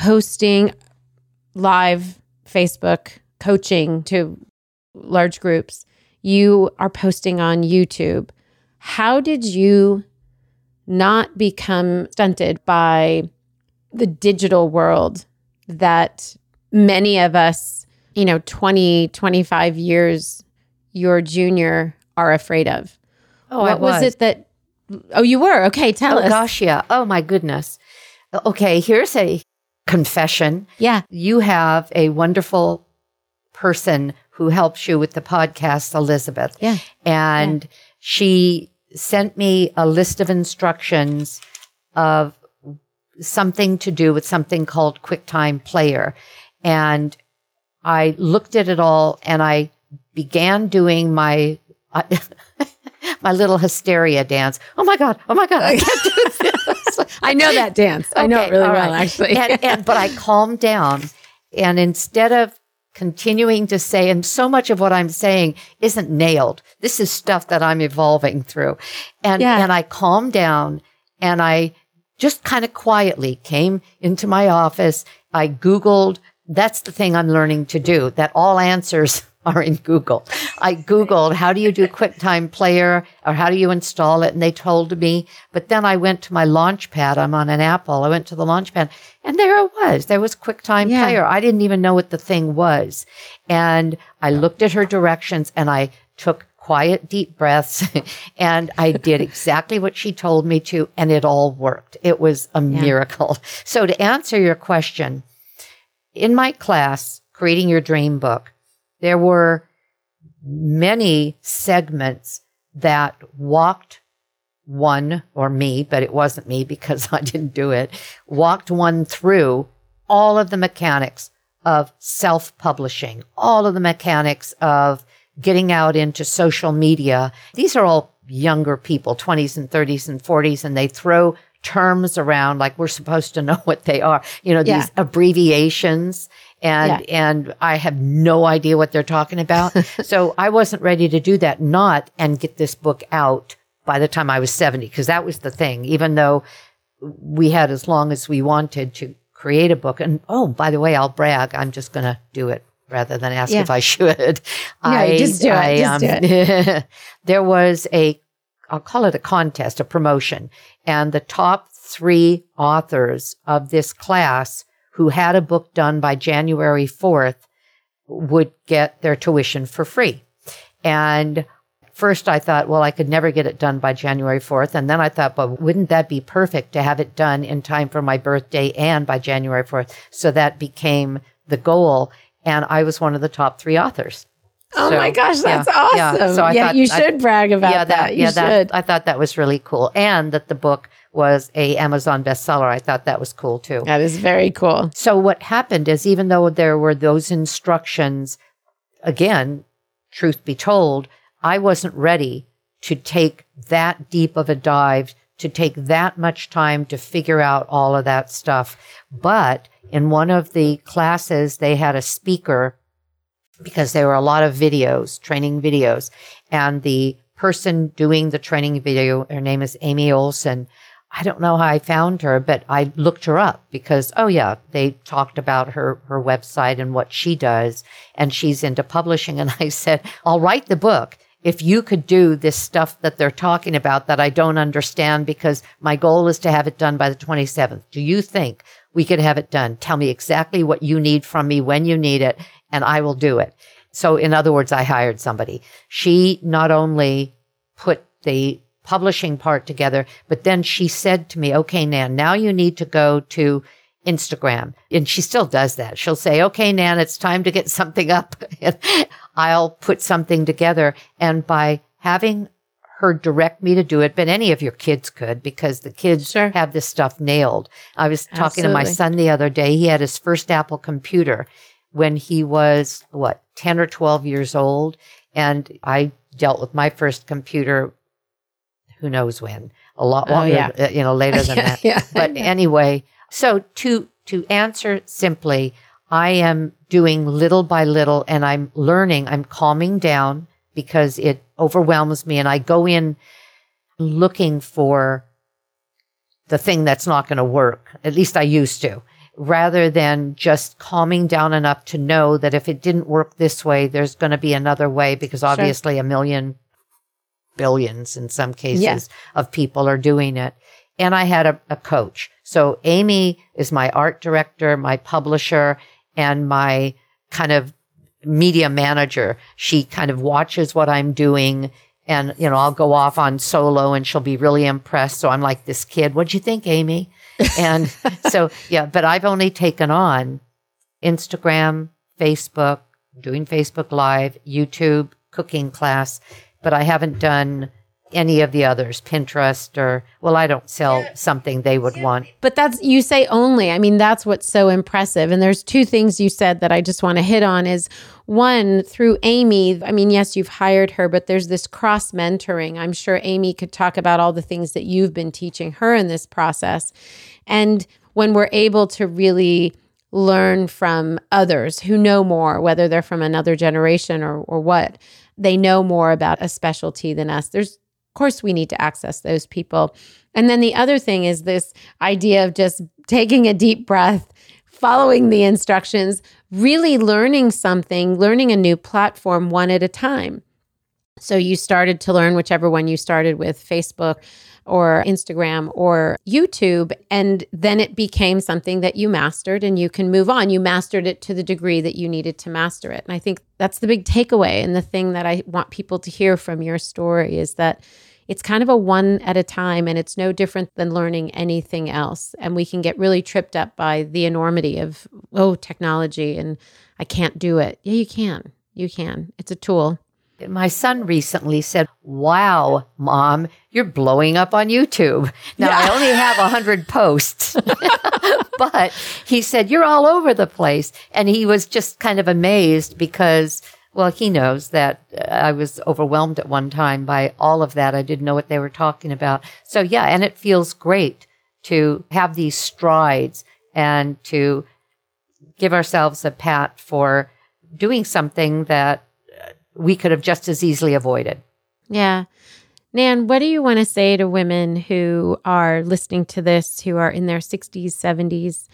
hosting live Facebook coaching to large groups. You are posting on YouTube. How did you not become stunted by the digital world that many of us, you know, 20, 25 years your junior are afraid of? Oh, what I was. it that Oh, you were. Okay, tell Oh us. gosh, yeah. Oh my goodness. Okay, here's a confession. Yeah. You have a wonderful person who helps you with the podcast, Elizabeth. Yeah. And she sent me a list of instructions of something to do with something called QuickTime Player. And I looked at it all and I began doing my my little hysteria dance. Oh my God. Oh my God. I can't do this. I know that dance. I know it really all well, right. actually. and, and but I calmed down, and instead of continuing to say, and so much of what I'm saying isn't nailed. This is stuff that I'm evolving through, and Yeah. and I calmed down, and I just kind of quietly came into my office. I Googled. That's the thing I'm learning to do. That all answers are in Google. I Googled how do you do QuickTime Player or how do you install it, and they told me. But then I went to my Launchpad. I'm on an Apple. I went to the Launchpad, and there it was. There was QuickTime Yeah. Player. I didn't even know what the thing was, and I looked at her directions and I took quiet deep breaths and I did exactly what she told me to and it all worked. It was a miracle. So to answer your question, in my class, creating your dream book, there were many segments that walked one or me, but it wasn't me because I didn't do it, walked one through all of the mechanics of self publishing, all of the mechanics of getting out into social media. These are all younger people, 20s and 30s and 40s, and they throw terms around like we're supposed to know what they are. You know, Yeah. these abbreviations. And, and I have no idea what they're talking about. so I wasn't ready to do that, not and get this book out by the time I was 70, because that was the thing. Even though we had as long as we wanted to create a book. And oh, by the way, I'll brag. I'm just going to do it rather than ask Yeah. if I should. No, just do it. Just um, do it. there was a, I'll call it a contest, a promotion, and the top three authors of this class who had a book done by January 4th would get their tuition for free. And first I thought, well, I could never get it done by January 4th. And then I thought, but wouldn't that be perfect to have it done in time for my birthday and by January 4th? So that became the goal. And I was one of the top three authors. oh So, my gosh, that's yeah, awesome. yeah. Yeah, So I thought- you I- should brag about yeah, that. You yeah, should. that, I thought that was really cool. And that the book was a Amazon bestseller. I thought that was cool too. that is very cool. So what happened is even though there were those instructions, again, truth be told, I wasn't ready to take that deep of a dive, to take that much time to figure out all of that stuff. But in one of the classes, they had a speaker because there were a lot of videos, training videos, and the person doing the training video, her name is Amy Olson. I don't know how I found her, but I looked her up because, oh yeah, they talked about her, her website and what she does. And she's into publishing. And I said, I'll write the book if you could do this stuff that they're talking about that I don't understand because my goal is to have it done by the 27th. Do you think we could have it done? Tell me exactly what you need from me when you need it and I will do it. So in other words, I hired somebody. She not only put the publishing part together, but then she said to me, okay, Nan, now you need to go to Instagram. And she still does that. She'll say, okay, Nan, it's time to get something up. I'll put something together. And by having her direct me to do it, but any of your kids could because the kids Sure. have this stuff nailed. I was talking to my son the other day. He had his first Apple computer when he was what, 10 or 12 years old. And I dealt with my first computer, who knows when, a lot Oh, longer, yeah. uh, you know, later than Yeah, that. yeah. But anyway, so to, to answer simply, I am doing little by little and I'm learning, I'm calming down because it overwhelms me and I go in looking for the thing that's not going to work. At least I used to, rather than just calming down enough to know that if it didn't work this way, there's going to be another way because obviously a million, billions in some cases Yeah. of people are doing it. And I had a, a coach. So Amy is my art director, my publisher, and my kind of media manager. She kind of watches what I'm doing. And, you know, I'll go off on solo and she'll be really impressed. So I'm like, this kid, what'd you think, Amy? And so, yeah, but I've only taken on Instagram, Facebook, doing Facebook Live, YouTube, cooking class, but I haven't done any of the others, Pinterest or, well, I don't sell something they would want. But that's, you say only. I mean, that's what's so impressive. And there's two things you said that I just want to hit on is one, through Amy, I mean, yes, you've hired her, but there's this cross mentoring. I'm sure Amy could talk about all the things that you've been teaching her in this process. And when we're able to really learn from others who know more, whether they're from another generation or, or what, they know more about a specialty than us. There's, of course, we need to access those people. And then the other thing is this idea of just taking a deep breath, following the instructions, really learning something, learning a new platform one at a time. So you started to learn whichever one you started with Facebook or Instagram or YouTube. And then it became something that you mastered and you can move on. You mastered it to the degree that you needed to master it. And I think that's the big takeaway. And the thing that I want people to hear from your story is that it's kind of a one at a time and it's no different than learning anything else. And we can get really tripped up by the enormity of, oh, technology and I can't do it. Yeah, you can. You can. It's a tool. My son recently said, Wow, mom, you're blowing up on YouTube. Now, yeah. I only have 100 posts, but he said, You're all over the place. And he was just kind of amazed because, well, he knows that uh, I was overwhelmed at one time by all of that. I didn't know what they were talking about. So, yeah, and it feels great to have these strides and to give ourselves a pat for doing something that we could have just as easily avoided. Yeah. Nan, what do you want to say to women who are listening to this, who are in their 60s, 70s,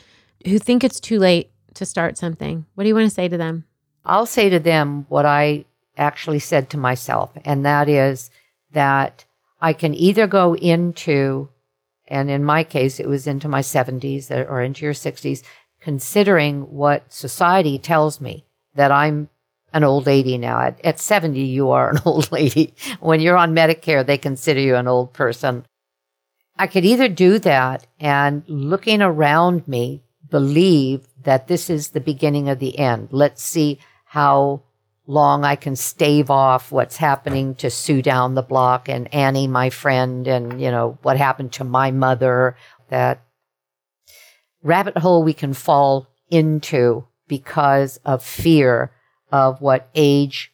who think it's too late to start something? What do you want to say to them? I'll say to them what I actually said to myself, and that is that I can either go into, and in my case, it was into my 70s or into your 60s, considering what society tells me that I'm an old lady now. At, at 70, you are an old lady. When you're on Medicare, they consider you an old person. I could either do that and looking around me, believe that this is the beginning of the end. Let's see how long I can stave off what's happening to Sue down the block and Annie, my friend, and, you know, what happened to my mother. That rabbit hole we can fall into because of fear of what age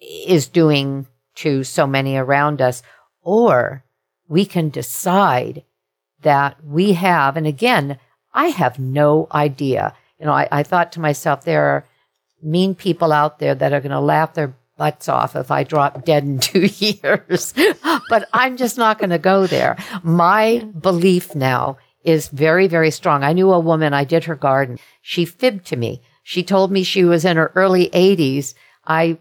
is doing to so many around us. Or we can decide that we have, and again, I have no idea. You know, I, I thought to myself, there are mean people out there that are going to laugh their butts off if I drop dead in two years. but I'm just not going to go there. My belief now is very, very strong. I knew a woman, I did her garden. She fibbed to me. She told me she was in her early 80s. I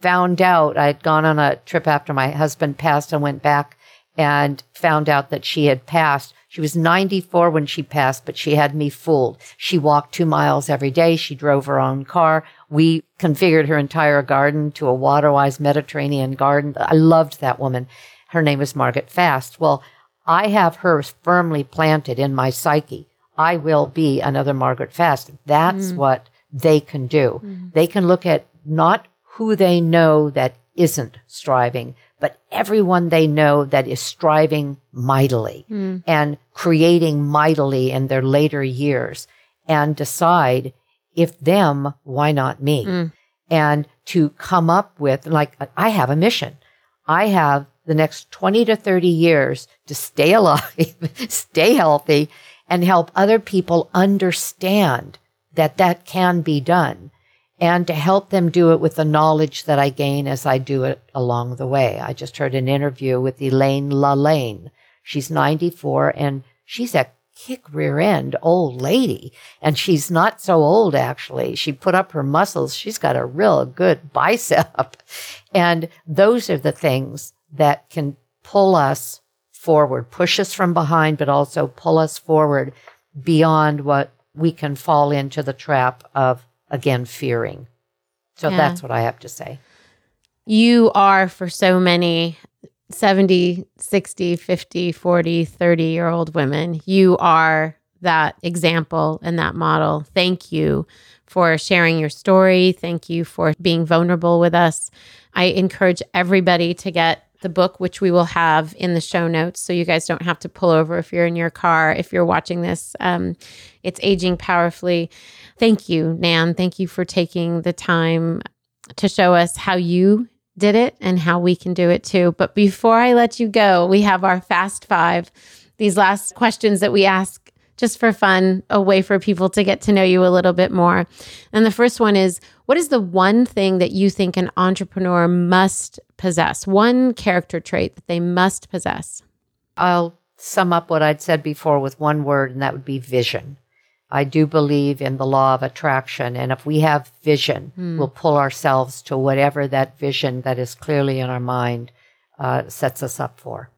found out I'd gone on a trip after my husband passed and went back and found out that she had passed. She was 94 when she passed, but she had me fooled. She walked two miles every day. She drove her own car. We configured her entire garden to a waterwise Mediterranean garden. I loved that woman. Her name was Margaret Fast. Well, I have her firmly planted in my psyche. I will be another Margaret Fast. That's mm. what they can do. Mm. They can look at not who they know that isn't striving, but everyone they know that is striving mightily mm. and creating mightily in their later years and decide if them, why not me? Mm. And to come up with, like, I have a mission. I have the next 20 to 30 years to stay alive, stay healthy, and help other people understand that that can be done and to help them do it with the knowledge that I gain as I do it along the way. I just heard an interview with Elaine LaLanne. She's 94 and she's a kick rear end old lady. And she's not so old, actually. She put up her muscles. She's got a real good bicep. And those are the things that can pull us forward, push us from behind, but also pull us forward beyond what we can fall into the trap of, again, fearing. So yeah. that's what I have to say. You are for so many 70, 60, 50, 40, 30 year old women, you are that example and that model. Thank you for sharing your story. Thank you for being vulnerable with us. I encourage everybody to get the book, which we will have in the show notes. So you guys don't have to pull over if you're in your car, if you're watching this. Um, it's Aging Powerfully. Thank you, Nan. Thank you for taking the time to show us how you did it and how we can do it too. But before I let you go, we have our fast five, these last questions that we ask just for fun, a way for people to get to know you a little bit more. And the first one is what is the one thing that you think an entrepreneur must possess? One character trait that they must possess? I'll sum up what I'd said before with one word, and that would be vision. I do believe in the law of attraction. And if we have vision, mm. we'll pull ourselves to whatever that vision that is clearly in our mind uh, sets us up for.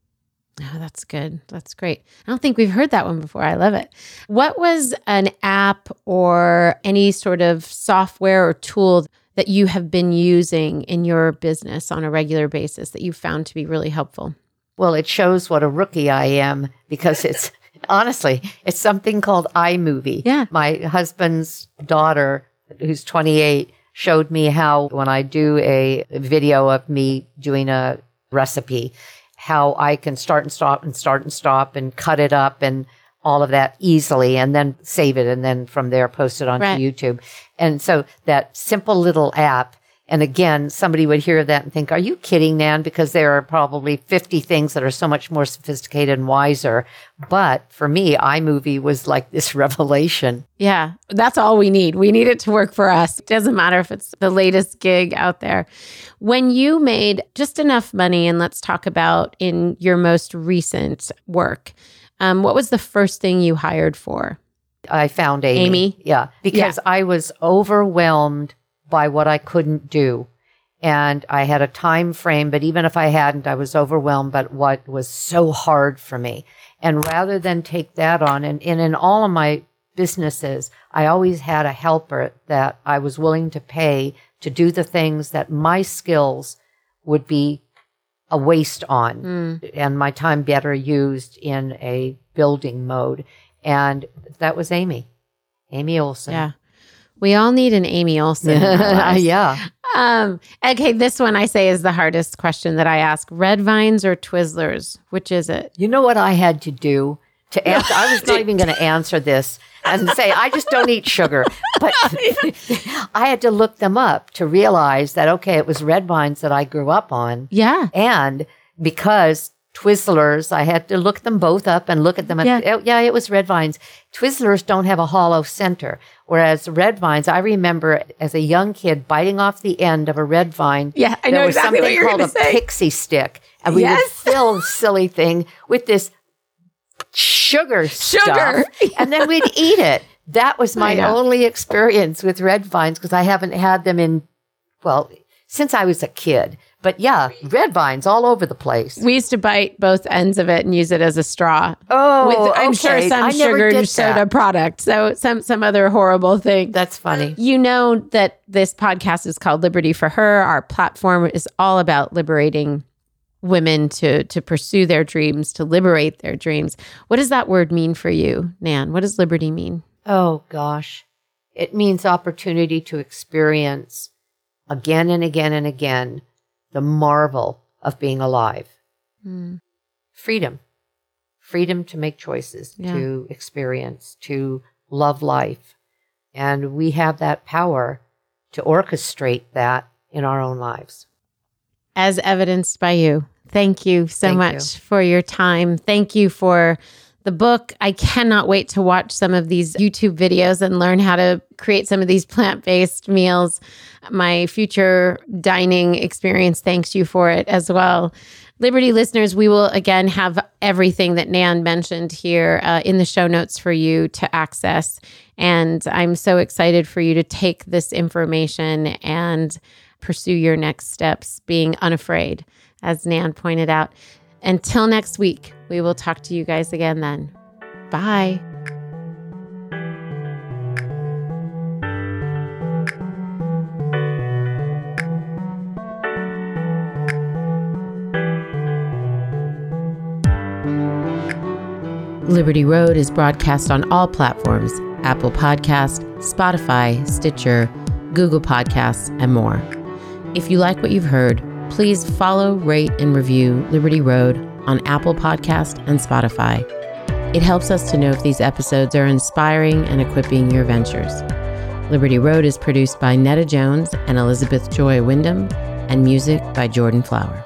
Oh, that's good. That's great. I don't think we've heard that one before. I love it. What was an app or any sort of software or tool that you have been using in your business on a regular basis that you found to be really helpful? Well, it shows what a rookie I am because it's honestly, it's something called iMovie. Yeah. My husband's daughter, who's 28, showed me how when I do a video of me doing a recipe, how I can start and stop and start and stop and cut it up and all of that easily and then save it and then from there post it onto right. YouTube. And so that simple little app and again, somebody would hear that and think, Are you kidding, Nan? Because there are probably 50 things that are so much more sophisticated and wiser. But for me, iMovie was like this revelation. Yeah, that's all we need. We need it to work for us. It doesn't matter if it's the latest gig out there. When you made just enough money, and let's talk about in your most recent work, um, what was the first thing you hired for? I found Amy. Amy? Yeah, because yeah. I was overwhelmed by what I couldn't do. And I had a time frame, but even if I hadn't, I was overwhelmed by what was so hard for me. And rather than take that on, and, and in all of my businesses, I always had a helper that I was willing to pay to do the things that my skills would be a waste on mm. and my time better used in a building mode. And that was Amy, Amy Olson. Yeah. We all need an Amy Olson. yeah. Um, okay, this one I say is the hardest question that I ask. Red vines or Twizzlers? Which is it? You know what I had to do to answer? I was not even going to answer this and say, I just don't eat sugar. But I had to look them up to realize that, okay, it was red vines that I grew up on. Yeah. And because Twizzlers. I had to look them both up and look at them. Yeah, oh, yeah it was red vines. Twizzlers don't have a hollow center, whereas red vines. I remember as a young kid biting off the end of a red vine. Yeah, I know there was exactly something what called a say. pixie stick, and we yes. would fill the silly thing with this sugar, sugar, stuff, and then we'd eat it. That was my only experience with red vines because I haven't had them in well since I was a kid. But yeah, red vines all over the place. We used to bite both ends of it and use it as a straw. Oh, with, I'm okay. sure some sugar soda product. So some some other horrible thing. That's funny. You know that this podcast is called Liberty for Her. Our platform is all about liberating women to to pursue their dreams, to liberate their dreams. What does that word mean for you, Nan? What does liberty mean? Oh gosh. It means opportunity to experience again and again and again the marvel of being alive. Mm. Freedom. Freedom to make choices, yeah. to experience, to love life. And we have that power to orchestrate that in our own lives. As evidenced by you. Thank you so Thank much you. for your time. Thank you for the book. I cannot wait to watch some of these YouTube videos and learn how to create some of these plant based meals. My future dining experience thanks you for it as well. Liberty listeners, we will again have everything that Nan mentioned here uh, in the show notes for you to access. And I'm so excited for you to take this information and pursue your next steps, being unafraid, as Nan pointed out. Until next week, we will talk to you guys again then. Bye. Liberty Road is broadcast on all platforms Apple Podcast, Spotify, Stitcher, Google Podcasts, and more. If you like what you've heard, please follow, rate, and review Liberty Road on Apple Podcast and Spotify. It helps us to know if these episodes are inspiring and equipping your ventures. Liberty Road is produced by Netta Jones and Elizabeth Joy Wyndham, and music by Jordan Flower.